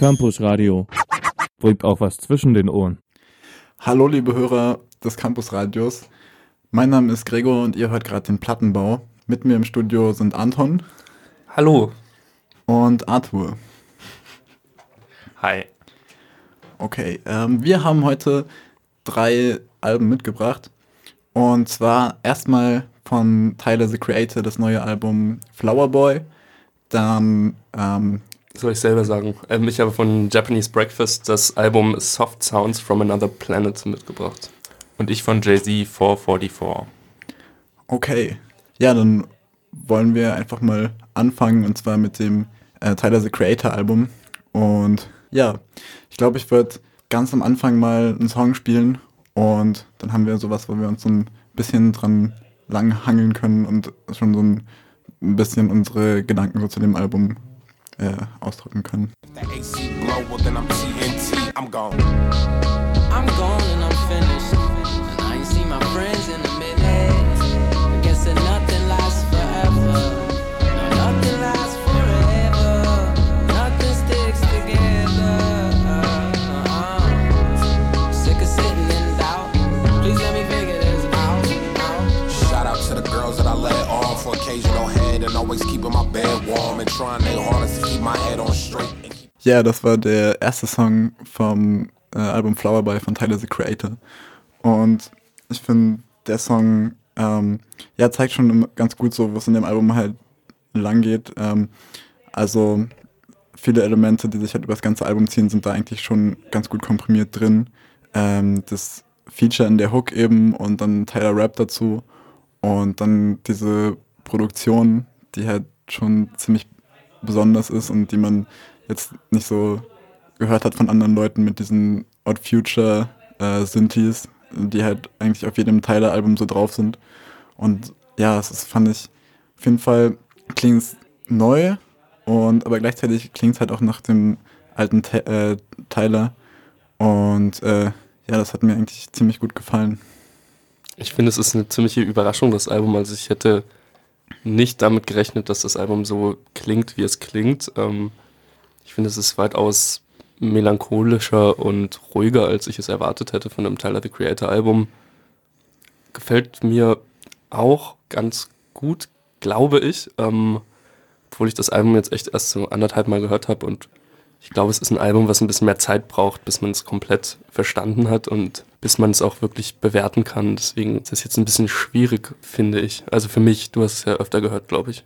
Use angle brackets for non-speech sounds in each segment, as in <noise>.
Campus Radio. Bringt auch was zwischen den Ohren. Hallo, liebe Hörer des Campus Radios. Mein Name ist Gregor und ihr hört gerade den Plattenbau. Mit mir im Studio sind Anton. Hallo. Und Arthur. Hi. Okay, ähm, wir haben heute drei Alben mitgebracht. Und zwar erstmal von Tyler the Creator das neue Album Flower Boy. Dann ähm, soll ich selber sagen. Ähm, ich habe von Japanese Breakfast das Album Soft Sounds from Another Planet mitgebracht. Und ich von Jay-Z 444. Okay. Ja, dann wollen wir einfach mal anfangen und zwar mit dem äh, Tyler the Creator Album. Und ja, ich glaube, ich würde ganz am Anfang mal einen Song spielen und dann haben wir sowas, wo wir uns so ein bisschen dran lang hangeln können und schon so ein bisschen unsere Gedanken so zu dem Album äh, ausdrücken können. Ja, das war der erste Song vom äh, Album Flower Boy von Tyler the Creator. Und ich finde, der Song ähm, ja, zeigt schon ganz gut so, was in dem Album halt lang geht. Ähm, also viele Elemente, die sich halt über das ganze Album ziehen, sind da eigentlich schon ganz gut komprimiert drin. Ähm, das Feature in der Hook eben und dann Tyler Rap dazu und dann diese Produktion, die halt schon ziemlich besonders ist und die man jetzt nicht so gehört hat von anderen Leuten mit diesen Odd Future äh, Synthes, die halt eigentlich auf jedem Tyler-Album so drauf sind. Und ja, das ist, fand ich auf jeden Fall klingt es neu und aber gleichzeitig klingt es halt auch nach dem alten Te äh, Tyler. Und äh, ja, das hat mir eigentlich ziemlich gut gefallen. Ich finde, es ist eine ziemliche Überraschung, das Album. Also ich hätte nicht damit gerechnet, dass das Album so klingt, wie es klingt. Ähm, ich finde, es ist weitaus melancholischer und ruhiger, als ich es erwartet hätte von einem Tyler the Creator Album. Gefällt mir auch ganz gut, glaube ich, ähm, obwohl ich das Album jetzt echt erst so anderthalb Mal gehört habe und ich glaube, es ist ein Album, was ein bisschen mehr Zeit braucht, bis man es komplett verstanden hat und bis man es auch wirklich bewerten kann. Deswegen ist es jetzt ein bisschen schwierig, finde ich. Also für mich, du hast es ja öfter gehört, glaube ich.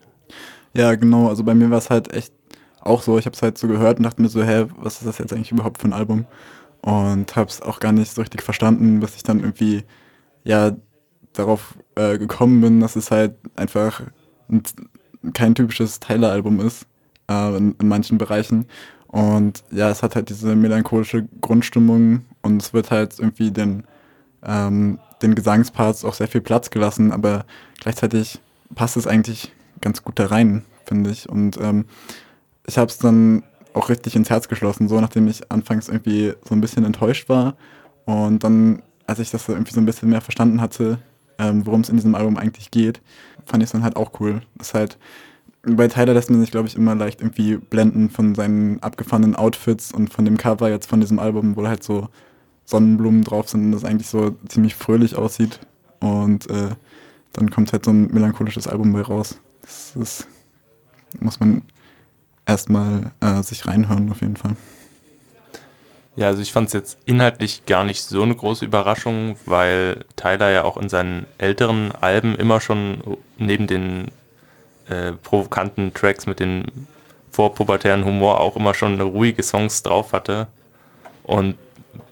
Ja, genau. Also bei mir war es halt echt auch so. Ich habe es halt so gehört und dachte mir so, hä, was ist das jetzt eigentlich überhaupt für ein Album? Und habe es auch gar nicht so richtig verstanden, bis ich dann irgendwie, ja, darauf äh, gekommen bin, dass es halt einfach ein, kein typisches Tyler-Album ist, äh, in, in manchen Bereichen. Und ja, es hat halt diese melancholische Grundstimmung und es wird halt irgendwie den, ähm, den Gesangsparts auch sehr viel Platz gelassen, aber gleichzeitig passt es eigentlich ganz gut da rein, finde ich. Und ähm, ich habe es dann auch richtig ins Herz geschlossen, so nachdem ich anfangs irgendwie so ein bisschen enttäuscht war. Und dann, als ich das irgendwie so ein bisschen mehr verstanden hatte, ähm, worum es in diesem Album eigentlich geht, fand ich es dann halt auch cool. Das ist halt bei Tyler lässt man sich, glaube ich, immer leicht irgendwie blenden von seinen abgefahrenen Outfits und von dem Cover jetzt von diesem Album, wo halt so Sonnenblumen drauf sind und das eigentlich so ziemlich fröhlich aussieht. Und äh, dann kommt halt so ein melancholisches Album bei raus. Das ist, muss man erstmal äh, sich reinhören, auf jeden Fall. Ja, also ich fand es jetzt inhaltlich gar nicht so eine große Überraschung, weil Tyler ja auch in seinen älteren Alben immer schon neben den äh, provokanten Tracks mit den vorpubertären Humor auch immer schon ruhige Songs drauf hatte. Und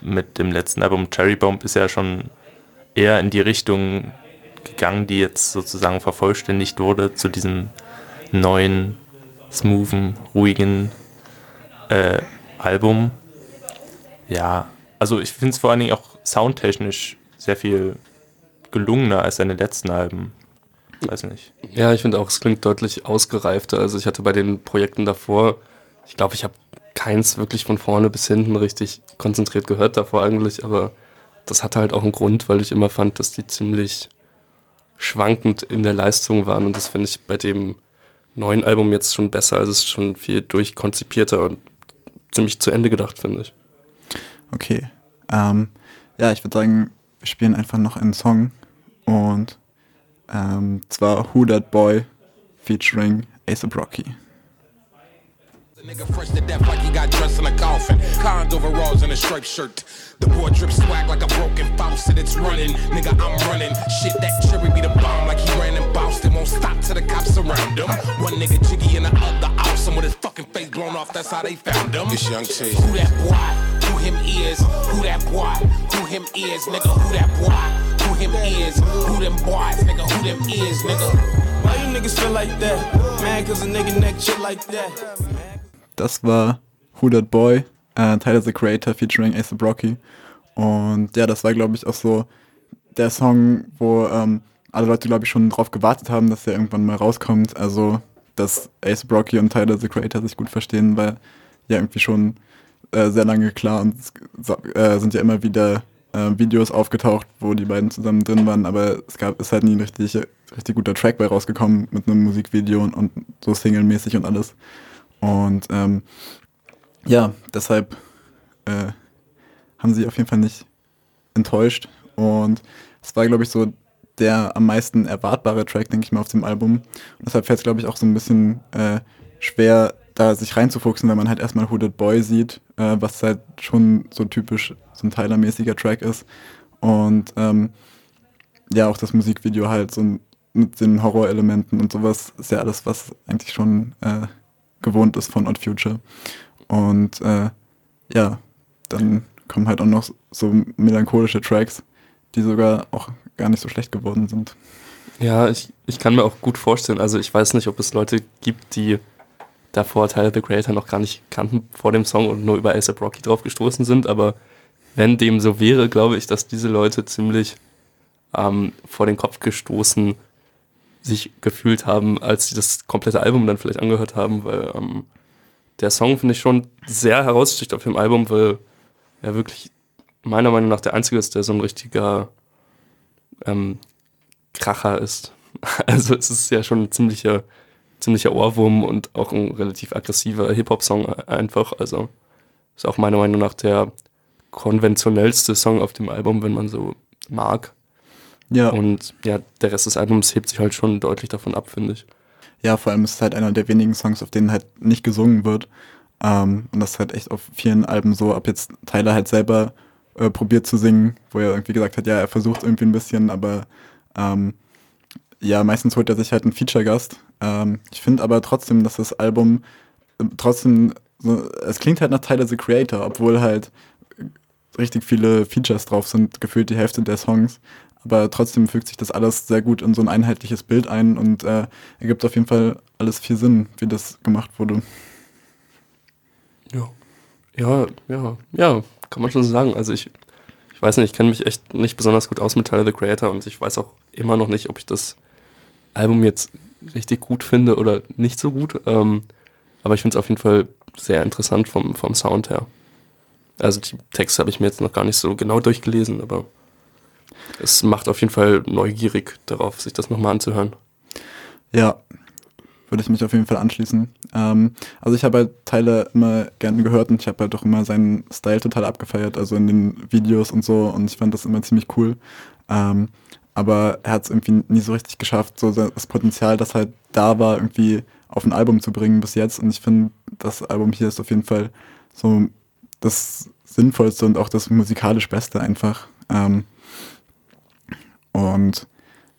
mit dem letzten Album Cherry Bomb ist er schon eher in die Richtung gegangen, die jetzt sozusagen vervollständigt wurde zu diesem neuen, smoothen, ruhigen äh, Album. Ja, also ich finde es vor allen Dingen auch soundtechnisch sehr viel gelungener als seine letzten Alben. Weiß nicht. Ja, ich finde auch, es klingt deutlich ausgereifter. Also ich hatte bei den Projekten davor, ich glaube, ich habe keins wirklich von vorne bis hinten richtig konzentriert gehört davor eigentlich, aber das hatte halt auch einen Grund, weil ich immer fand, dass die ziemlich schwankend in der Leistung waren und das finde ich bei dem neuen Album jetzt schon besser. Also es ist schon viel durchkonzipierter und ziemlich zu Ende gedacht, finde ich. Okay. Ähm, ja, ich würde sagen, wir spielen einfach noch einen Song. Und ähm, zwar Who That Boy featuring Ace Rocky. Nigga fresh to death like he got dressed in a coffin. Cons overalls and a striped shirt. The boy drips swag like a broken faucet. It's running, nigga, I'm running. Shit, that cherry be the bomb like he ran in Boston. Won't stop till the cops surround him. One nigga jiggy in the other awesome with his fucking face blown off. That's how they found him. It's Young T. Who that boy? Who him is? Who that boy? Who him is? Nigga, who that boy? Who him is? Who them boys? Nigga, who them is? Nigga. Why you niggas feel like that? Man, cause a nigga neck shit like that. Das war Who That Boy, äh, Tyler the Creator featuring Ace Rocky. Und ja, das war, glaube ich, auch so der Song, wo ähm, alle Leute, glaube ich, schon drauf gewartet haben, dass der irgendwann mal rauskommt. Also, dass Ace Rocky und Tyler the Creator sich gut verstehen, weil ja irgendwie schon äh, sehr lange klar und äh, sind ja immer wieder äh, Videos aufgetaucht, wo die beiden zusammen drin waren, aber es gab ist halt nie ein richtig, richtig guter Track bei rausgekommen mit einem Musikvideo und, und so singlemäßig und alles. Und ähm, ja, deshalb äh, haben sie auf jeden Fall nicht enttäuscht. Und es war, glaube ich, so der am meisten erwartbare Track, denke ich mal, auf dem Album. Und deshalb fällt es, glaube ich, auch so ein bisschen äh, schwer, da sich reinzufuchsen, wenn man halt erstmal Hooded Boy sieht, äh, was halt schon so typisch so ein Tyler-mäßiger Track ist. Und ähm, ja, auch das Musikvideo halt so mit den Horrorelementen und sowas ist ja alles, was eigentlich schon äh, gewohnt ist von Odd Future. Und äh, ja, dann kommen halt auch noch so melancholische Tracks, die sogar auch gar nicht so schlecht geworden sind. Ja, ich, ich kann mir auch gut vorstellen, also ich weiß nicht, ob es Leute gibt, die davor Tyler the Creator noch gar nicht kannten vor dem Song und nur über ASAP Rocky drauf gestoßen sind, aber wenn dem so wäre, glaube ich, dass diese Leute ziemlich ähm, vor den Kopf gestoßen sich gefühlt haben, als sie das komplette Album dann vielleicht angehört haben, weil ähm, der Song finde ich schon sehr heraussticht auf dem Album, weil er wirklich meiner Meinung nach der einzige ist, der so ein richtiger ähm, Kracher ist. <laughs> Also es ist ja schon ein ziemlicher, ziemlicher Ohrwurm und auch ein relativ aggressiver Hip-Hop-Song einfach. Also ist auch meiner Meinung nach der konventionellste Song auf dem Album, wenn man so mag. Ja. Und ja, der Rest des Albums hebt sich halt schon deutlich davon ab, finde ich. Ja, vor allem ist es halt einer der wenigen Songs, auf denen halt nicht gesungen wird. Ähm, und das ist halt echt auf vielen Alben so, ab jetzt Tyler halt selber äh, probiert zu singen, wo er irgendwie gesagt hat, ja, er versucht irgendwie ein bisschen, aber ähm, ja, meistens holt er sich halt einen Feature-Gast. Ähm, ich finde aber trotzdem, dass das Album äh, trotzdem, so, es klingt halt nach Tyler the Creator, obwohl halt richtig viele Features drauf sind, gefühlt die Hälfte der Songs aber trotzdem fügt sich das alles sehr gut in so ein einheitliches Bild ein und äh, ergibt auf jeden Fall alles viel Sinn, wie das gemacht wurde. Ja. Ja, ja, ja, kann man schon sagen. Also ich, ich weiß nicht, ich kenne mich echt nicht besonders gut aus mit Tyler the Creator und ich weiß auch immer noch nicht, ob ich das Album jetzt richtig gut finde oder nicht so gut. Ähm, aber ich finde es auf jeden Fall sehr interessant vom, vom Sound her. Also die Texte habe ich mir jetzt noch gar nicht so genau durchgelesen, aber es macht auf jeden Fall neugierig darauf, sich das nochmal anzuhören. Ja, würde ich mich auf jeden Fall anschließen. Ähm, also ich habe halt Teile immer gerne gehört und ich habe halt auch immer seinen Style total abgefeiert, also in den Videos und so und ich fand das immer ziemlich cool. Ähm, aber er hat es irgendwie nie so richtig geschafft, so das Potenzial, das halt da war, irgendwie auf ein Album zu bringen bis jetzt. Und ich finde, das Album hier ist auf jeden Fall so das Sinnvollste und auch das musikalisch Beste einfach. Ähm, und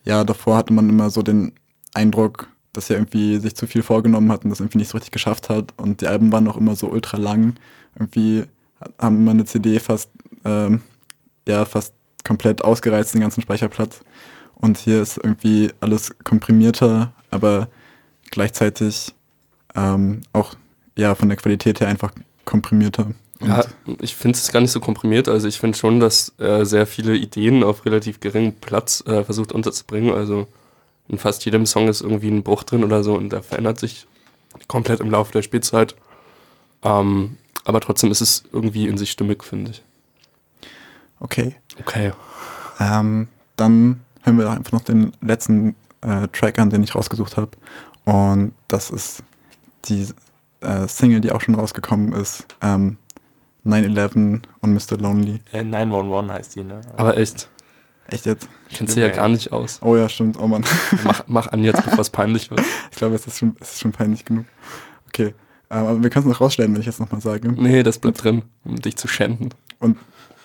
ja, davor hatte man immer so den Eindruck, dass er irgendwie sich zu viel vorgenommen hat und das irgendwie nicht so richtig geschafft hat. Und die Alben waren auch immer so ultra lang. Irgendwie haben immer eine CD fast, ähm, ja, fast komplett ausgereizt, den ganzen Speicherplatz. Und hier ist irgendwie alles komprimierter, aber gleichzeitig ähm, auch ja von der Qualität her einfach komprimierter. Ja, ich finde es gar nicht so komprimiert. Also ich finde schon, dass er sehr viele Ideen auf relativ geringem Platz äh, versucht unterzubringen. Also in fast jedem Song ist irgendwie ein Bruch drin oder so und der verändert sich komplett im Laufe der Spielzeit. Ähm, aber trotzdem ist es irgendwie in sich stimmig, finde ich. Okay. Okay. Ähm, dann hören wir einfach noch den letzten äh, Track an, den ich rausgesucht habe. Und das ist die äh, Single, die auch schon rausgekommen ist. Ähm, 9-11 und Mr. Lonely. Äh, 911 heißt die, ne? Aber echt, Echt jetzt? kennst du ja gar nicht aus. Oh ja, stimmt. Oh Mann. <laughs> Mach, mach an jetzt, bevor es peinlich wird. <laughs> Ich glaube, es ist schon, es ist schon peinlich genug. Okay. Ähm, aber wir können es noch rausstellen, wenn ich jetzt nochmal sage. Nee, das bleibt drin, um dich zu schänden. Und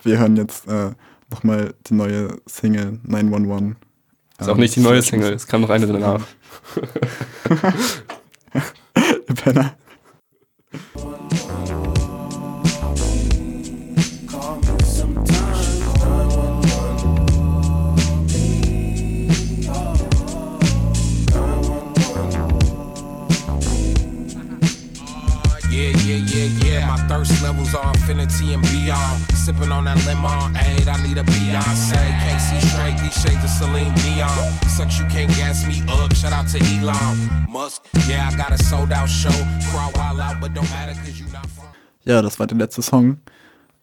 wir hören jetzt äh, nochmal die neue Single 911. Ist auch nicht die neue Single, es kam noch eine danach. <laughs> Penner. Thirst levels are infinity and beyond. Sipping on that lemon, aid, I need a Beyonce. Can't see straight, these shades of Celine Dion. Sucks, you can't gas me up. Shout out to Elon Musk. Yeah, I got a sold out show. Crawl wild out, but don't matter cause you not from. Ja, das war der letzte Song.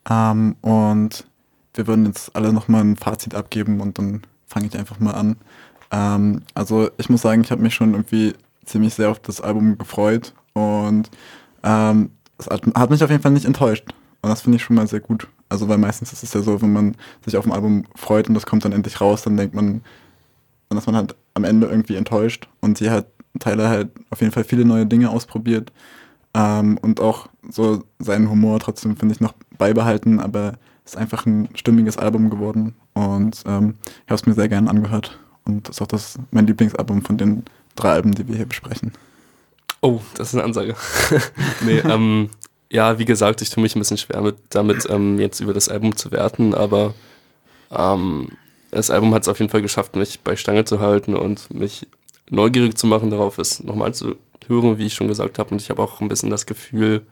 Ähm, und wir würden jetzt alle nochmal ein Fazit abgeben und dann fange ich einfach mal an. Ähm, also ich muss sagen, ich habe mich schon irgendwie ziemlich sehr auf das Album gefreut und ähm, es hat, mich auf jeden Fall nicht enttäuscht. Und das finde ich schon mal sehr gut. Also weil meistens ist es ja so, wenn man sich auf ein Album freut und das kommt dann endlich raus, dann denkt man, dann ist man halt am Ende irgendwie enttäuscht. Und hier hat Tyler halt auf jeden Fall viele neue Dinge ausprobiert ähm, und auch so seinen Humor trotzdem, finde ich, noch beibehalten, aber es ist einfach ein stimmiges Album geworden und ähm, ich habe es mir sehr gern angehört und ist auch das, mein Lieblingsalbum von den drei Alben, die wir hier besprechen. Oh, das ist eine Ansage. <laughs> nee, ähm, ja, wie gesagt, ich tue mich ein bisschen schwer mit, damit, ähm, jetzt über das Album zu werten, aber ähm, das Album hat es auf jeden Fall geschafft, mich bei Stange zu halten und mich neugierig zu machen, darauf es nochmal zu hören, wie ich schon gesagt habe. Und ich habe auch ein bisschen das Gefühl,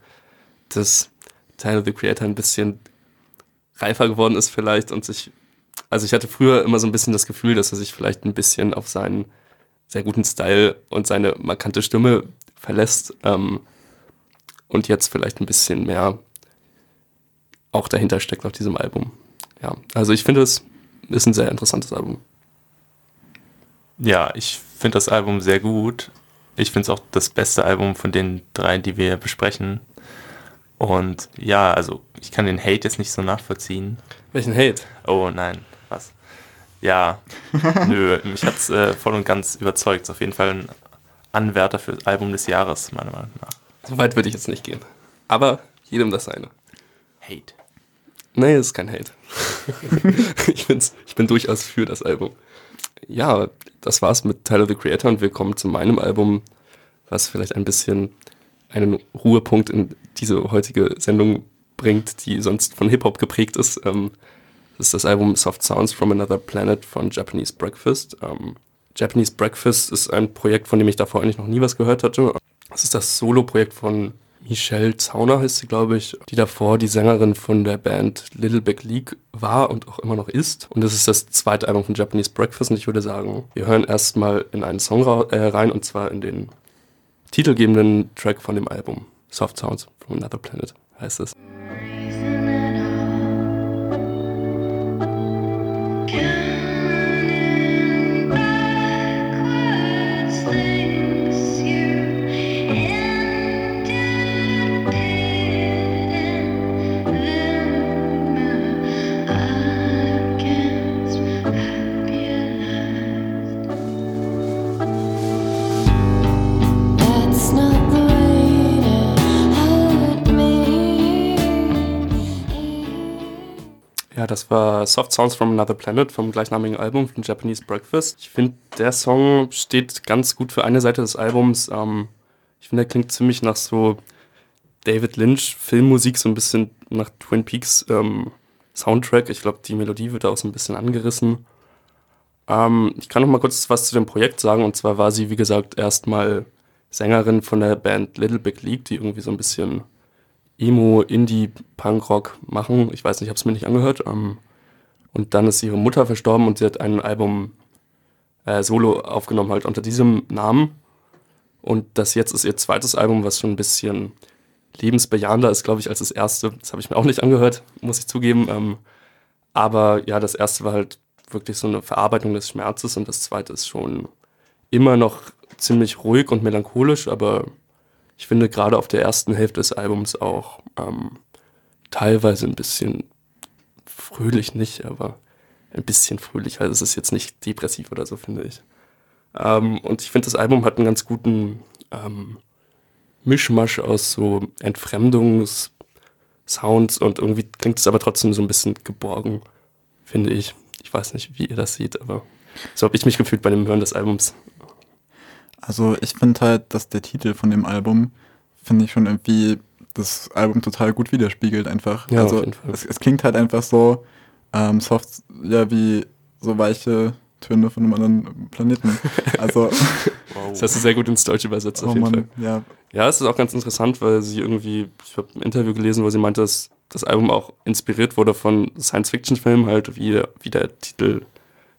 dass Tyler the Creator ein bisschen reifer geworden ist vielleicht und sich, also ich hatte früher immer so ein bisschen das Gefühl, dass er sich vielleicht ein bisschen auf seinen sehr guten Style und seine markante Stimme verlässt ähm, und jetzt vielleicht ein bisschen mehr auch dahinter steckt auf diesem Album. Ja, also ich finde es ist ein sehr interessantes Album. Ja, ich finde das Album sehr gut. Ich finde es auch das beste Album von den drei, die wir besprechen. Und ja, also ich kann den Hate jetzt nicht so nachvollziehen. Welchen Hate? Oh nein, was? Ja, <laughs> nö, mich hat es äh, voll und ganz überzeugt. Ist auf jeden Fall ein Anwärter für das Album des Jahres, meiner Meinung nach. So weit würde ich jetzt nicht gehen. Aber jedem das seine. Hate. Nee, es ist kein Hate. <laughs> ich, bin's, ich bin durchaus für das Album. Ja, das war's mit Tyler the Creator und wir kommen zu meinem Album, was vielleicht ein bisschen einen Ruhepunkt in diese heutige Sendung bringt, die sonst von Hip-Hop geprägt ist. Ähm, das ist das Album Soft Sounds from Another Planet von Japanese Breakfast. Japanese Breakfast ist ein Projekt, von dem ich davor eigentlich noch nie was gehört hatte. Das ist das Solo-Projekt von Michelle Zauner, heißt sie, glaube ich, die davor die Sängerin von der Band Little Big League war und auch immer noch ist. Und das ist das zweite Album von Japanese Breakfast. Und ich würde sagen, wir hören erstmal in einen Song äh, rein und zwar in den titelgebenden Track von dem Album. Soft Sounds from Another Planet heißt es. War Soft Sounds from Another Planet vom gleichnamigen Album von Japanese Breakfast. Ich finde, der Song steht ganz gut für eine Seite des Albums. Ähm, ich finde, der klingt ziemlich nach so David Lynch Filmmusik, so ein bisschen nach Twin Peaks ähm, Soundtrack. Ich glaube, die Melodie wird da auch so ein bisschen angerissen. Ähm, ich kann noch mal kurz was zu dem Projekt sagen. Und zwar war sie, wie gesagt, erstmal Sängerin von der Band Little Big League, die irgendwie so ein bisschen Emo, Indie, Punkrock machen. Ich weiß nicht, ich habe es mir nicht angehört. Ähm, und dann ist ihre Mutter verstorben und sie hat ein Album äh, solo aufgenommen, halt unter diesem Namen. Und das jetzt ist ihr zweites Album, was schon ein bisschen lebensbejahender ist, glaube ich, als das erste. Das habe ich mir auch nicht angehört, muss ich zugeben. Ähm, aber ja, das erste war halt wirklich so eine Verarbeitung des Schmerzes und das zweite ist schon immer noch ziemlich ruhig und melancholisch, aber ich finde gerade auf der ersten Hälfte des Albums auch ähm, teilweise ein bisschen fröhlich nicht, aber ein bisschen fröhlich. Also es ist jetzt nicht depressiv oder so, finde ich. Ähm, und ich finde, das Album hat einen ganz guten ähm, Mischmasch aus so Entfremdungs-Sounds und irgendwie klingt es aber trotzdem so ein bisschen geborgen, finde ich. Ich weiß nicht, wie ihr das seht, aber so habe ich mich gefühlt bei dem Hören des Albums. Also ich finde halt, dass der Titel von dem Album, finde ich schon irgendwie das Album total gut widerspiegelt einfach. Ja, also auf jeden Fall. Es, es klingt halt einfach so ähm, soft, ja, wie so weiche Töne von einem anderen Planeten. <laughs> Also, Das hast du sehr gut ins Deutsche übersetzt, auf oh jeden Fall. Mann, ja, Ja, es ist auch ganz interessant, weil sie irgendwie, ich habe ein Interview gelesen, wo sie meinte, dass das Album auch inspiriert wurde von Science-Fiction-Filmen, halt, wie, der- wie der Titel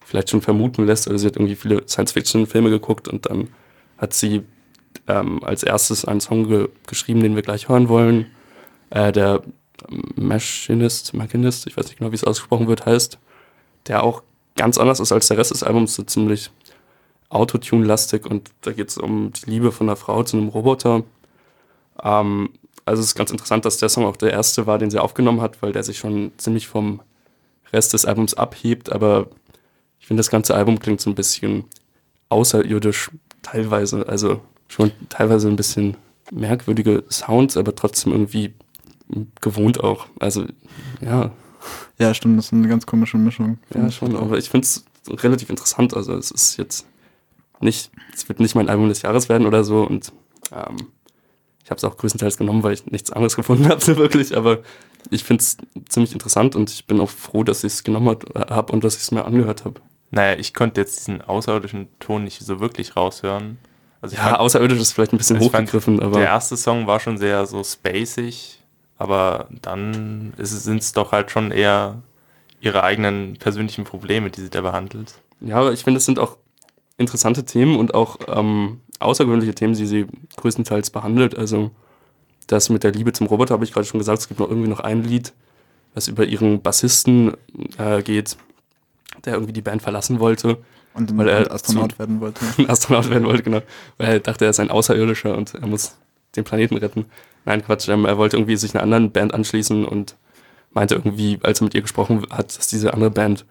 vielleicht schon vermuten lässt. Also sie hat irgendwie viele Science-Fiction-Filme geguckt und dann hat sie ähm, als erstes einen Song ge geschrieben, den wir gleich hören wollen. Äh, der Machinist, Machinist, ich weiß nicht genau, wie es ausgesprochen wird, heißt, der auch ganz anders ist als der Rest des Albums, so ziemlich Autotune-lastig und da geht es um die Liebe von einer Frau zu einem Roboter. Ähm, also es ist ganz interessant, dass der Song auch der erste war, den sie aufgenommen hat, weil der sich schon ziemlich vom Rest des Albums abhebt, aber ich finde, das ganze Album klingt so ein bisschen außerirdisch teilweise, also schon teilweise ein bisschen merkwürdige Sounds, aber trotzdem irgendwie gewohnt auch. Also ja, ja, stimmt, das ist eine ganz komische Mischung. ja, schon, aber ich finde es relativ interessant. Also es ist jetzt nicht, es wird nicht mein Album des Jahres werden oder so und ähm, ich habe es auch größtenteils genommen, weil ich nichts anderes <laughs> gefunden habe, so wirklich, aber ich finde es ziemlich interessant und ich bin auch froh, dass ich es genommen habe und dass ich es mir angehört habe. Naja, ich konnte jetzt diesen außerirdischen Ton nicht so wirklich raushören. Also Ja, fand- außerirdisch ist vielleicht ein bisschen also hochgegriffen, aber Der erste Song war schon sehr so spacig, aber dann sind es doch halt schon eher ihre eigenen persönlichen Probleme, die sie da behandelt. Ja, aber ich finde, es sind auch interessante Themen und auch ähm, außergewöhnliche Themen, die sie größtenteils behandelt. Also das mit der Liebe zum Roboter habe ich gerade schon gesagt. Es gibt noch irgendwie noch ein Lied, was über ihren Bassisten äh, geht, der irgendwie die Band verlassen wollte, Und, weil er Astronaut werden wollte. ein <laughs> Astronaut werden wollte, genau. Weil er dachte, er ist ein Außerirdischer und er muss den Planeten retten. Nein, Quatsch, ähm, er wollte irgendwie sich einer anderen Band anschließen und meinte irgendwie, als er mit ihr gesprochen hat, dass diese andere Band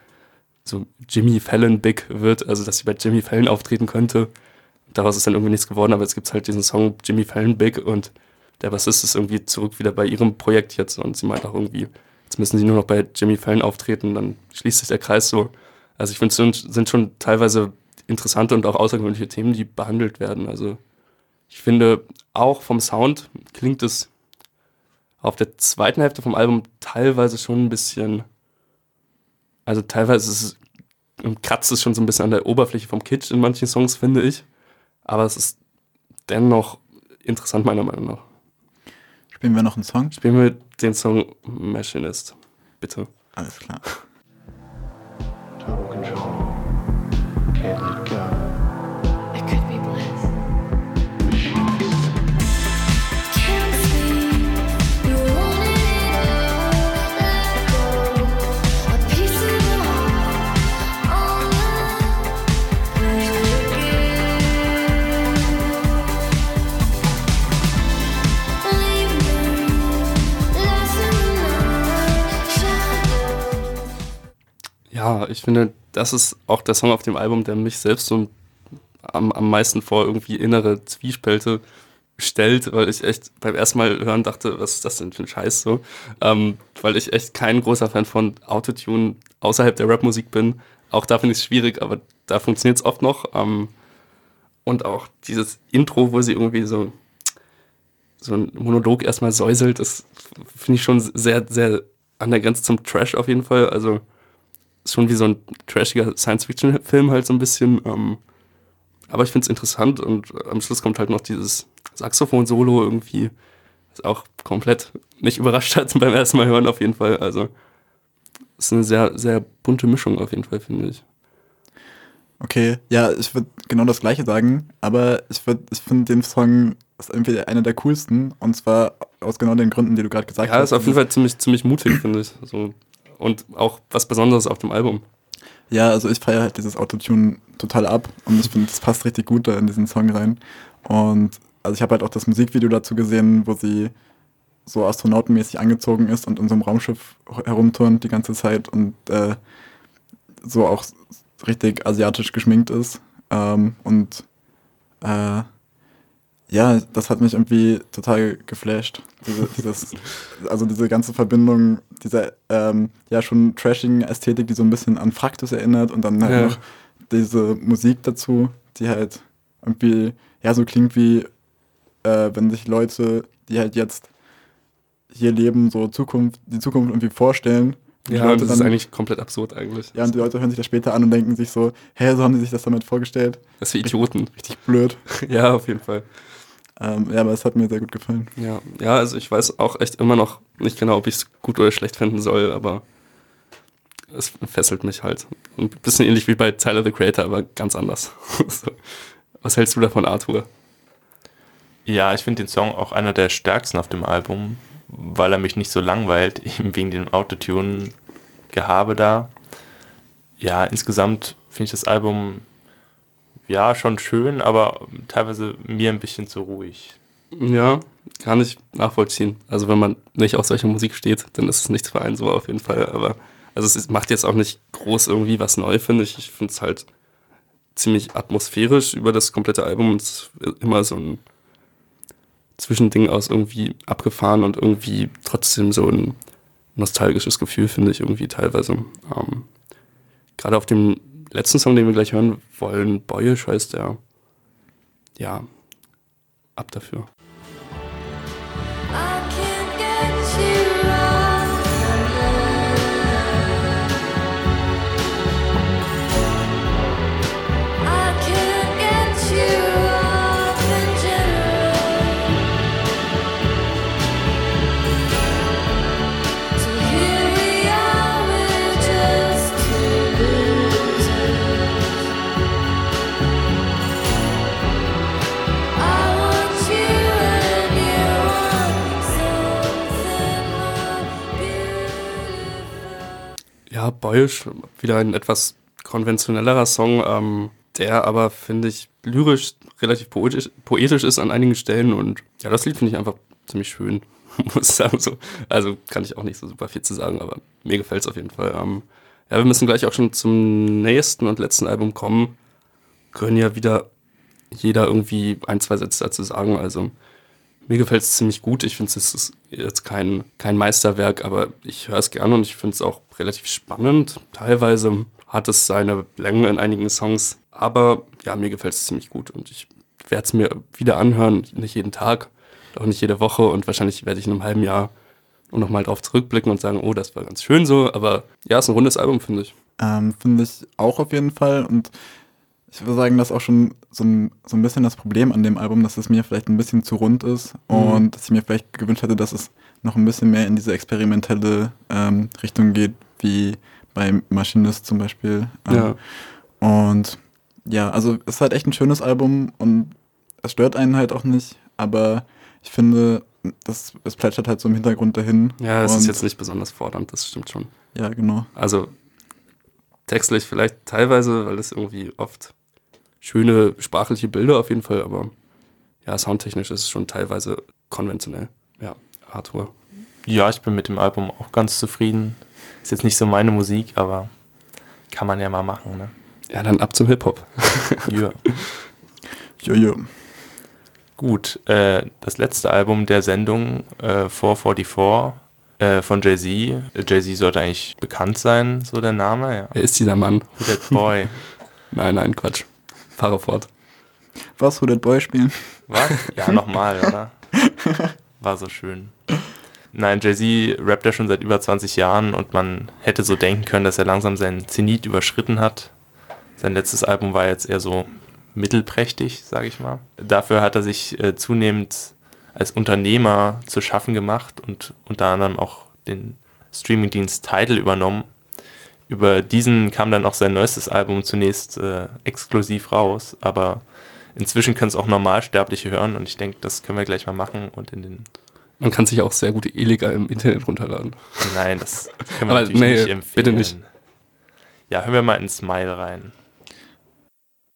so Jimmy Fallon Big wird, also dass sie bei Jimmy Fallon auftreten könnte. Daraus ist dann irgendwie nichts geworden, aber jetzt gibt es halt diesen Song Jimmy Fallon Big und der Bassist ist irgendwie zurück wieder bei ihrem Projekt jetzt und sie meint auch irgendwie, jetzt müssen sie nur noch bei Jimmy Fallon auftreten, dann schließt sich der Kreis so. Also ich finde, es sind, sind schon teilweise interessante und auch außergewöhnliche Themen, die behandelt werden. Also ich finde, auch vom Sound klingt es auf der zweiten Hälfte vom Album teilweise schon ein bisschen, also teilweise ist es, kratzt es schon so ein bisschen an der Oberfläche vom Kitsch in manchen Songs, finde ich. Aber es ist dennoch interessant, meiner Meinung nach. Spielen wir noch einen Song? Spielen wir den Song Machinist, bitte. Alles klar. Total control. Can't Ich finde, das ist auch der Song auf dem Album, der mich selbst so am, am meisten vor irgendwie innere Zwiespälte stellt, weil ich echt beim ersten Mal hören dachte, was ist das denn für ein Scheiß so? Ähm, weil ich echt kein großer Fan von Autotune außerhalb der Rapmusik bin. Auch da finde ich es schwierig, aber da funktioniert es oft noch. Ähm, und auch dieses Intro, wo sie irgendwie so, so ein Monolog erstmal säuselt, das finde ich schon sehr, sehr an der Grenze zum Trash auf jeden Fall. Also schon wie so ein trashiger Science-Fiction-Film halt so ein bisschen. Ähm, aber ich finde es interessant und am Schluss kommt halt noch dieses Saxophon-Solo irgendwie, das auch komplett mich überrascht hat <laughs> beim ersten Mal hören auf jeden Fall. Also ist eine sehr, sehr bunte Mischung auf jeden Fall, finde ich. Okay, ja, ich würde genau das gleiche sagen, aber ich, würd- ich finde den Song ist irgendwie einer der coolsten und zwar aus genau den Gründen, die du gerade gesagt Ja, hast. ist auf jeden Fall ziemlich, ziemlich mutig, finde ich. So. Und auch was Besonderes auf dem Album. Ja, also ich feiere halt dieses Autotune total ab und ich finde, das passt richtig gut da in diesen Song rein. Und also ich habe halt auch das Musikvideo dazu gesehen, wo sie so astronautenmäßig angezogen ist und in so einem Raumschiff herumturnt die ganze Zeit und äh, so auch richtig asiatisch geschminkt ist. Ähm, und äh, ja, das hat mich irgendwie total geflasht. Diese, dieses, also diese ganze Verbindung dieser ähm, ja schon trashigen Ästhetik, die so ein bisschen an Fraktus erinnert und dann halt Ja. noch diese Musik dazu, die halt irgendwie ja so klingt wie äh, wenn sich Leute, die halt jetzt hier leben, so Zukunft, die Zukunft irgendwie vorstellen. Ja, Leute das ist dann- eigentlich komplett absurd eigentlich. ja, und die Leute hören sich das später an und denken sich so, hä, so haben die sich das damit vorgestellt. Das ist für Idioten. Richtig blöd. <laughs> ja, auf jeden Fall. Ähm, ja, aber es hat mir sehr gut gefallen. Ja, ja, also ich weiß auch echt immer noch nicht genau, ob ich es gut oder schlecht finden soll, aber es fesselt mich halt. Ein bisschen ähnlich wie bei Tyler the Creator, aber ganz anders. <laughs> so. Was hältst du davon, Arthur? Ja, ich finde den Song auch einer der stärksten auf dem Album, weil er mich nicht so langweilt, <laughs> eben wegen dem Autotune-Gehabe da. Ja, insgesamt finde ich das Album ja schon schön, aber teilweise mir ein bisschen zu ruhig. Ja, kann ich nachvollziehen. Also wenn man nicht auf solche Musik steht, dann ist es nichts für einen so auf jeden Fall. Aber also es macht jetzt auch nicht groß irgendwie was neu, finde ich. Ich finde es halt ziemlich atmosphärisch über das komplette Album. Es ist immer so ein Zwischending aus irgendwie abgefahren und irgendwie trotzdem so ein nostalgisches Gefühl, finde ich irgendwie teilweise. Ähm, Gerade auf dem letzten Song, den wir gleich hören wollen, Boyish heißt der. Ja, ab dafür. Boyish, wieder ein etwas konventionellerer Song, ähm, der aber, finde ich, lyrisch relativ poetisch, poetisch ist an einigen Stellen und ja, das Lied finde ich einfach ziemlich schön, <laughs> muss ich sagen. So. Also kann ich auch nicht so super viel zu sagen, aber mir gefällt es auf jeden Fall. Ähm, ja, wir müssen gleich auch schon zum nächsten und letzten Album kommen. Können ja wieder jeder irgendwie ein, zwei Sätze dazu sagen. Also mir gefällt es ziemlich gut. Ich finde es jetzt kein, kein Meisterwerk, aber ich höre es gerne und ich finde es auch relativ spannend. Teilweise hat es seine Längen in einigen Songs, aber ja, mir gefällt es ziemlich gut und ich werde es mir wieder anhören, nicht jeden Tag, auch nicht jede Woche und wahrscheinlich werde ich in einem halben Jahr nochmal drauf zurückblicken und sagen, oh, das war ganz schön so, aber ja, ist ein rundes Album, finde ich. Ähm, Finde ich auch auf jeden Fall. Und ich würde sagen, das ist auch schon so ein, so ein bisschen das Problem an dem Album, dass es mir vielleicht ein bisschen zu rund ist und dass ich mir vielleicht gewünscht hätte, dass es noch ein bisschen mehr in diese experimentelle ähm, Richtung geht, wie bei Machinist zum Beispiel. Ähm, Ja. Und ja, also es ist halt echt ein schönes Album und es stört einen halt auch nicht, aber ich finde, das, es plätschert halt so im Hintergrund dahin. Ja, es ist jetzt nicht besonders fordernd, das stimmt schon. Ja, genau. Also textlich vielleicht teilweise, weil es irgendwie oft schöne sprachliche Bilder auf jeden Fall, aber ja, soundtechnisch ist es schon teilweise konventionell. Ja, Arthur. Ja, ich bin mit dem Album auch ganz zufrieden. Ist jetzt nicht so meine Musik, aber kann man ja mal machen, ne? Ja, dann ab zum Hip-Hop. <laughs> Ja. Jojo. Gut, äh, das letzte Album der Sendung, äh, 444 äh, von Jay-Z. Jay-Z sollte eigentlich bekannt sein, so der Name, ja. Wer ist dieser Mann? That Boy. <laughs> Nein, nein, Quatsch. Fahre fort. Was, That Boy spielen? Was? Ja, <laughs> nochmal, oder? War so schön. Nein, Jay-Z rappt ja schon seit über 20 Jahren und man hätte so denken können, dass er langsam seinen Zenit überschritten hat. Sein letztes Album war jetzt eher so mittelprächtig, sage ich mal. Dafür hat er sich äh, zunehmend als Unternehmer zu schaffen gemacht und unter anderem auch den Streamingdienst Tidal übernommen. Über diesen kam dann auch sein neuestes Album zunächst äh, exklusiv raus, aber inzwischen können es auch Normalsterbliche hören und ich denke, das können wir gleich mal machen und in den. Man kann sich auch sehr gut illegal im Internet runterladen. Nein, das <laughs> können wir Aber natürlich nee, nicht empfehlen. bitte nicht. Ja, hören wir mal in Smile rein.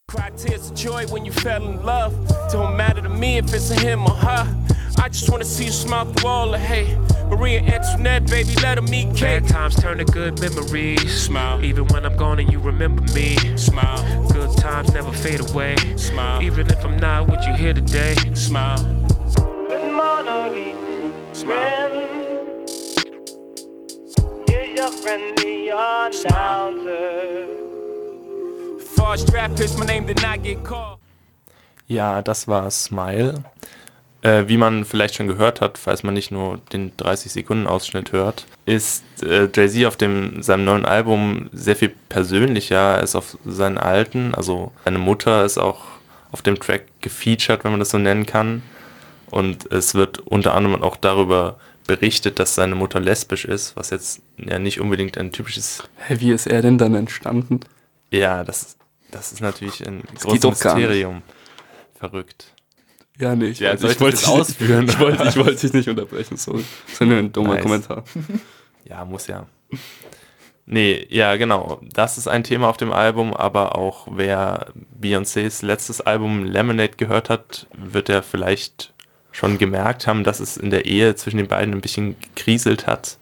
Cry tears of joy when you fell in love. Don't matter to me if it's a him or her. I just wanna see you smile through all the hate. Maria Antoinette, baby, let her meet Kate. Bad times turn to good memories. Smile. Even when I'm gone and you remember me. Smile. Good times never fade away. Smile. Even if I'm not with you here today. Smile. Forged rappers, my name did not get called. Ja, das war Smile. Äh, wie man vielleicht schon gehört hat, falls man nicht nur den 30-Sekunden-Ausschnitt hört, ist äh, Jay-Z auf dem, seinem neuen Album sehr viel persönlicher als auf seinen alten. Also seine Mutter ist auch auf dem Track gefeatured, wenn man das so nennen kann. Und es wird unter anderem auch darüber berichtet, dass seine Mutter lesbisch ist, was jetzt ja nicht unbedingt ein typisches Hä, wie ist er denn dann entstanden? Ja, das, das ist natürlich ein geht großes. Mysterium. Verrückt. Ja, nee, ich, Ja, wollte- soll ich das dich- ausführen? Ich wollte, ich wollte dich nicht unterbrechen, sorry. Das ist nur ein dummer Nice. Kommentar. <laughs> Ja, muss ja. Nee, ja, genau. Das ist ein Thema auf dem Album, aber auch wer Beyoncés letztes Album Lemonade gehört hat, wird er vielleicht schon gemerkt haben, dass es in der Ehe zwischen den beiden ein bisschen gekriselt hat,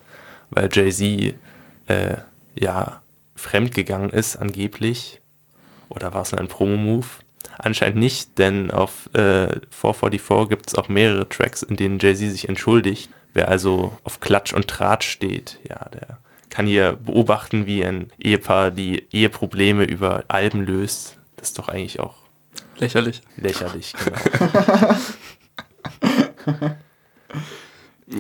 weil Jay-Z äh, ja fremdgegangen ist, angeblich. Oder war es nur ein Promo-Move? Anscheinend nicht, denn auf äh, 444 gibt es auch mehrere Tracks, in denen Jay-Z sich entschuldigt. Wer also auf Klatsch und Tratsch steht, ja, der kann hier beobachten, wie ein Ehepaar die Eheprobleme über Alben löst. Das ist doch eigentlich auch Lächerlich. lächerlich, genau.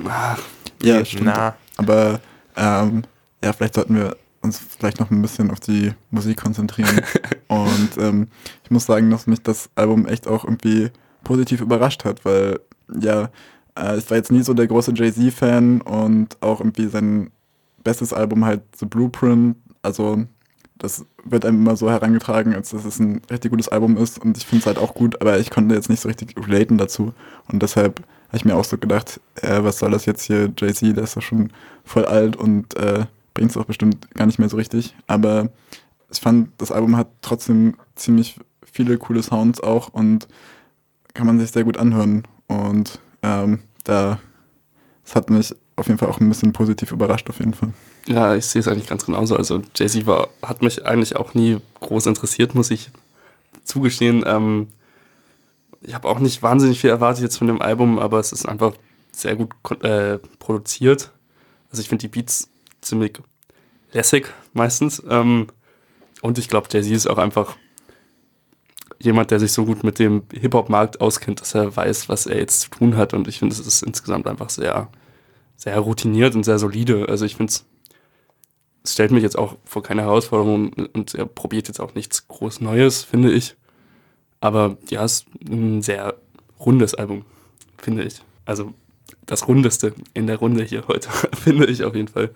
Ach, <laughs> Ja, stimmt. Na, Aber ähm, ja, vielleicht sollten wir uns vielleicht noch ein bisschen auf die Musik konzentrieren. <laughs> und ähm, ich muss sagen, dass mich das Album echt auch irgendwie positiv überrascht hat, weil ja, äh, ich war jetzt nie so der große Jay-Z-Fan und auch irgendwie sein bestes Album halt The Blueprint, also das wird einem immer so herangetragen, als dass es ein richtig gutes Album ist und ich finde es halt auch gut, aber ich konnte jetzt nicht so richtig relaten dazu und deshalb habe ich mir auch so gedacht, äh, was soll das jetzt hier, Jay-Z, der ist doch schon voll alt und äh, bringt es auch bestimmt gar nicht mehr so richtig, aber ich fand, das Album hat trotzdem ziemlich viele coole Sounds auch und kann man sich sehr gut anhören und ähm, da, das hat mich auf jeden Fall auch ein bisschen positiv überrascht, auf jeden Fall. Ja, ich sehe es eigentlich ganz genauso. Also Jay-Z hat mich eigentlich auch nie groß interessiert, muss ich zugestehen. Ähm, ich habe auch nicht wahnsinnig viel erwartet jetzt von dem Album, aber es ist einfach sehr gut äh, produziert. Also ich finde die Beats ziemlich lässig meistens. Ähm, und ich glaube, Jay-Z ist auch einfach jemand, der sich so gut mit dem Hip-Hop-Markt auskennt, dass er weiß, was er jetzt zu tun hat. Und ich finde, es ist insgesamt einfach sehr, sehr routiniert und sehr solide. Also ich finde es stellt mich jetzt auch vor keine Herausforderung und er probiert jetzt auch nichts groß Neues, finde ich. Aber ja, es ist ein sehr rundes Album, finde ich. Also das rundeste in der Runde hier heute, <laughs> finde ich auf jeden Fall.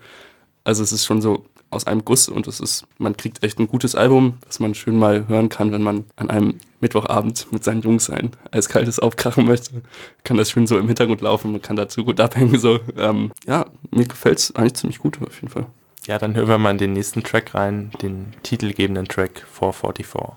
Also es ist schon so aus einem Guss und es ist, man kriegt echt ein gutes Album, das man schön mal hören kann, wenn man an einem Mittwochabend mit seinen Jungs ein eiskaltes aufkrachen möchte. Kann das schön so im Hintergrund laufen, man kann dazu gut abhängen. So. Ähm, ja, mir gefällt es eigentlich ziemlich gut auf jeden Fall. ja, dann hören wir mal in den nächsten Track rein, den titelgebenden Track 444.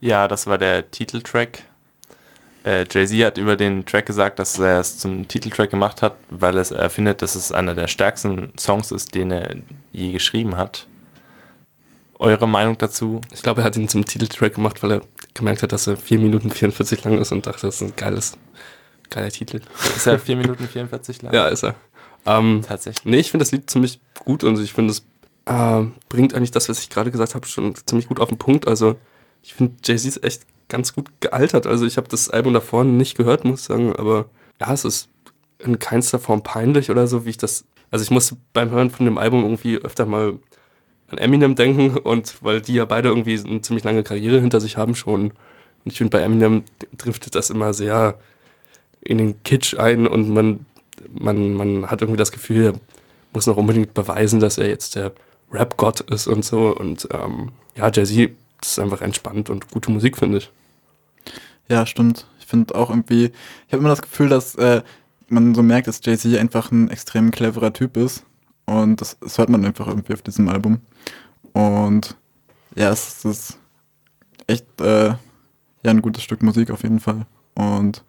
Ja, das war der Titeltrack. Äh, Jay-Z hat über den Track gesagt, dass er es zum Titeltrack gemacht hat, weil es, er findet, dass es einer der stärksten Songs ist, den er je geschrieben hat. Eure Meinung dazu? Ich glaube, er hat ihn zum Titeltrack gemacht, weil er gemerkt hat, dass er 4 Minuten 44 lang ist und dachte, das ist ein geiles, geiler Titel. Ist er 4 <laughs> Minuten 44 lang? Ja, ist er. Ähm, Tatsächlich. nee, ich finde das Lied ziemlich gut und ich finde, es äh, bringt eigentlich das, was ich gerade gesagt habe, schon ziemlich gut auf den Punkt. Also, ich finde, Jay-Z ist echt ganz gut gealtert. Also, ich habe das Album davor nicht gehört, muss ich sagen, aber ja, es ist in keinster Form peinlich oder so, wie ich das. Also, ich musste beim Hören von dem Album irgendwie öfter mal an Eminem denken und weil die ja beide irgendwie eine ziemlich lange Karriere hinter sich haben schon. Und ich finde, bei Eminem driftet das immer sehr in den Kitsch ein und man, man, man hat irgendwie das Gefühl, er muss noch unbedingt beweisen, dass er jetzt der Rap-Gott ist und so. Und ähm, ja, Jay-Z ist einfach entspannt und gute Musik, finde ich. Ja, stimmt. Ich finde auch irgendwie, ich habe immer das Gefühl, dass äh, man so merkt, dass Jay-Z einfach ein extrem cleverer Typ ist. Und das, das hört man einfach irgendwie auf diesem Album. Und ja, es ist echt äh, ja, ein gutes Stück Musik auf jeden Fall. Und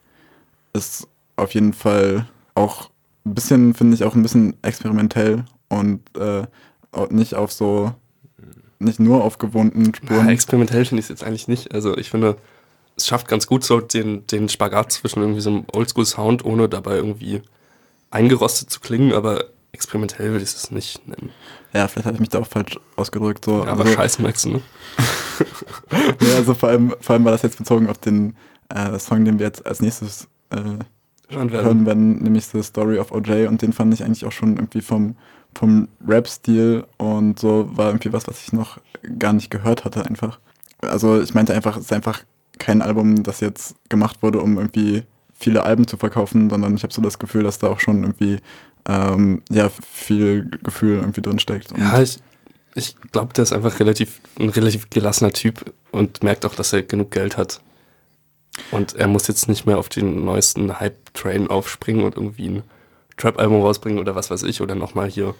ist auf jeden Fall auch ein bisschen, finde ich, auch ein bisschen experimentell und äh, nicht auf so, nicht nur auf gewohnten Ja, Spuren. experimentell finde ich es jetzt eigentlich nicht. Also ich finde, es schafft ganz gut so den, den Spagat zwischen irgendwie so einem Oldschool-Sound, ohne dabei irgendwie eingerostet zu klingen, aber experimentell würde ich es nicht nennen. Ja, vielleicht habe ich mich da auch falsch ausgedrückt. So. Ja, aber also, scheiße merkst du, ne? <laughs> ja, also vor allem, vor allem war das jetzt bezogen auf den äh, Song, den wir jetzt als nächstes äh, Hören werden. hören werden, nämlich The Story of OJ und den fand ich eigentlich auch schon irgendwie vom, vom Rap-Stil und so war irgendwie was, was ich noch gar nicht gehört hatte einfach. Also ich meinte einfach, es ist einfach kein Album, das jetzt gemacht wurde, um irgendwie viele Alben zu verkaufen, sondern ich habe so das Gefühl, dass da auch schon irgendwie ähm, ja, viel Gefühl irgendwie drin steckt. Ja, ich, ich glaube, der ist einfach relativ, ein relativ gelassener Typ und merkt auch, dass er genug Geld hat. Und er muss jetzt nicht mehr auf den neuesten Hype-Train aufspringen und irgendwie ein Trap-Album rausbringen oder was weiß ich, oder nochmal hier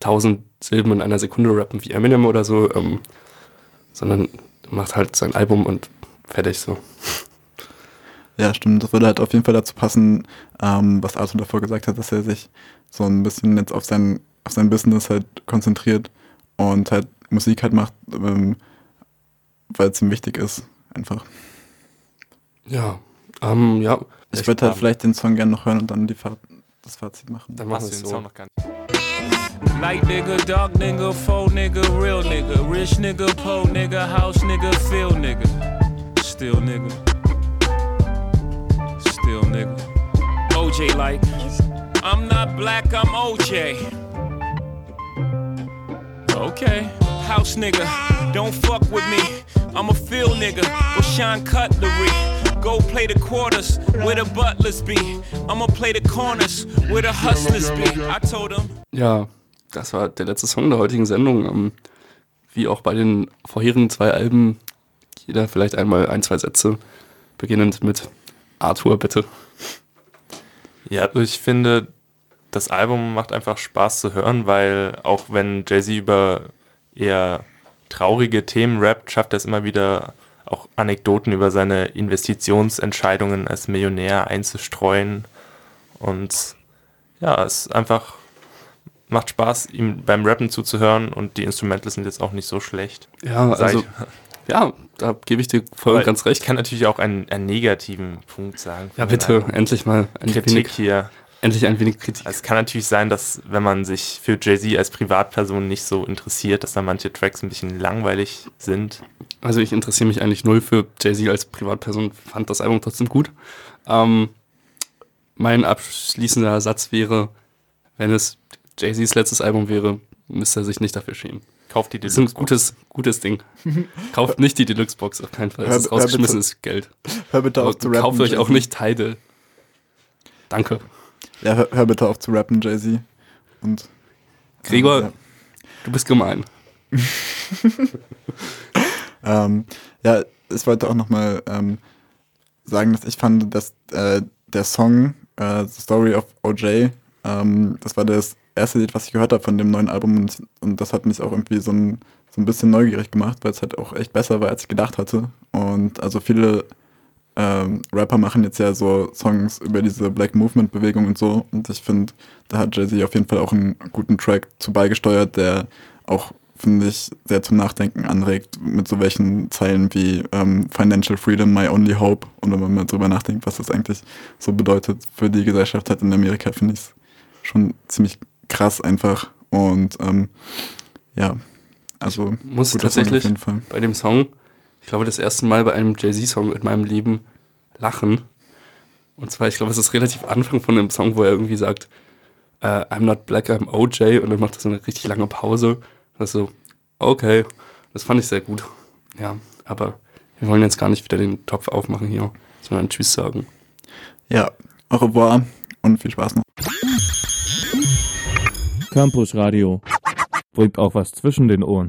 tausend Silben in einer Sekunde rappen wie Eminem oder so, ähm, sondern macht halt sein Album und fertig so. Ja, stimmt. Das würde halt auf jeden Fall dazu passen, ähm, was Arthur davor gesagt hat, dass er sich so ein bisschen jetzt auf sein, auf sein Business halt konzentriert und halt Musik halt macht, ähm, weil es ihm wichtig ist, einfach. Ja, ähm, ja. Ich würde halt vielleicht den Song gerne noch hören und dann die Fahrt, das Fazit machen. Dann machen wir du es den Song so. noch gar nicht? Light nigga, dark nigga, faux nigga, real nigga, rich nigga, poor nigga, house nigga, field nigga, still nigga, still nigga. OJ like, I'm not black, I'm OJ. Okay, house nigga, don't fuck with me. I'm a field nigga with Sean Cutlery. Go play the quarters where the butlers be. I'ma play the corners where the hustlers be. I told him. Ja, das war der letzte Song der heutigen Sendung. Ähm, wie auch bei den vorherigen zwei Alben, jeder vielleicht einmal ein, zwei Sätze, beginnend mit Arthur, bitte. Ja, also ich finde, das Album macht einfach Spaß zu hören, weil auch wenn Jay-Z über eher traurige Themen rappt, schafft er es immer wieder auch Anekdoten über seine Investitionsentscheidungen als Millionär einzustreuen. Und ja, es ist einfach macht Spaß, ihm beim Rappen zuzuhören und die Instrumentals sind jetzt auch nicht so schlecht. Ja, also, ja, da gebe ich dir voll und ganz recht. Ich kann natürlich auch einen, einen negativen Punkt sagen. Ja, bitte, endlich mal ein Kritik wenig, hier. Endlich ein wenig Kritik. Also es kann natürlich sein, dass wenn man sich für Jay-Z als Privatperson nicht so interessiert, dass da manche Tracks ein bisschen langweilig sind. Also ich interessiere mich eigentlich null für Jay-Z als Privatperson, fand das Album trotzdem gut. Ähm, mein abschließender Satz wäre, wenn es Jay-Z's letztes Album wäre, müsste er sich nicht dafür schämen. Kauft die Das ist ein gutes, gutes Ding. <laughs> Kauft nicht die Deluxe-Box, auf keinen Fall. Das Hör- ist rausgeschmissenes Geld. Hör bitte auf zu rappen. kauft euch auch nicht Tidal. Danke. Ja, hör, hör bitte auf zu rappen, Jay-Z. Und. Gregor, Ja. du bist gemein. <laughs> Ähm, ja, ich wollte auch nochmal ähm, sagen, dass ich fand, dass äh, der Song äh, The Story of OJ, ähm, das war das erste Lied, was ich gehört habe von dem neuen Album und, und das hat mich auch irgendwie so ein, so ein bisschen neugierig gemacht, weil es halt auch echt besser war, als ich gedacht hatte. Und also viele ähm, Rapper machen jetzt ja so Songs über diese Black Movement Bewegung und so und ich finde, da hat Jay-Z auf jeden Fall auch einen guten Track zu beigesteuert, der auch finde ich, sehr zum Nachdenken anregt mit so welchen Zeilen wie ähm, Financial Freedom, My Only Hope. Und wenn man mal drüber nachdenkt, was das eigentlich so bedeutet für die Gesellschaft halt in Amerika, finde ich es schon ziemlich krass einfach. Und ähm, ja, also Muss guter Song tatsächlich bei dem Song, ich glaube, das erste Mal bei einem Jay-Z-Song in meinem Leben lachen. Und zwar, ich glaube, es ist relativ Anfang von dem Song, wo er irgendwie sagt, uh, I'm not black, I'm OJ. Und dann macht er so eine richtig lange Pause. Das ist so, okay. Das fand ich sehr gut. Ja, aber wir wollen jetzt gar nicht wieder den Topf aufmachen hier, sondern Tschüss sagen. Ja, au revoir und viel Spaß noch. Campus Radio. Bringt auch was zwischen den Ohren.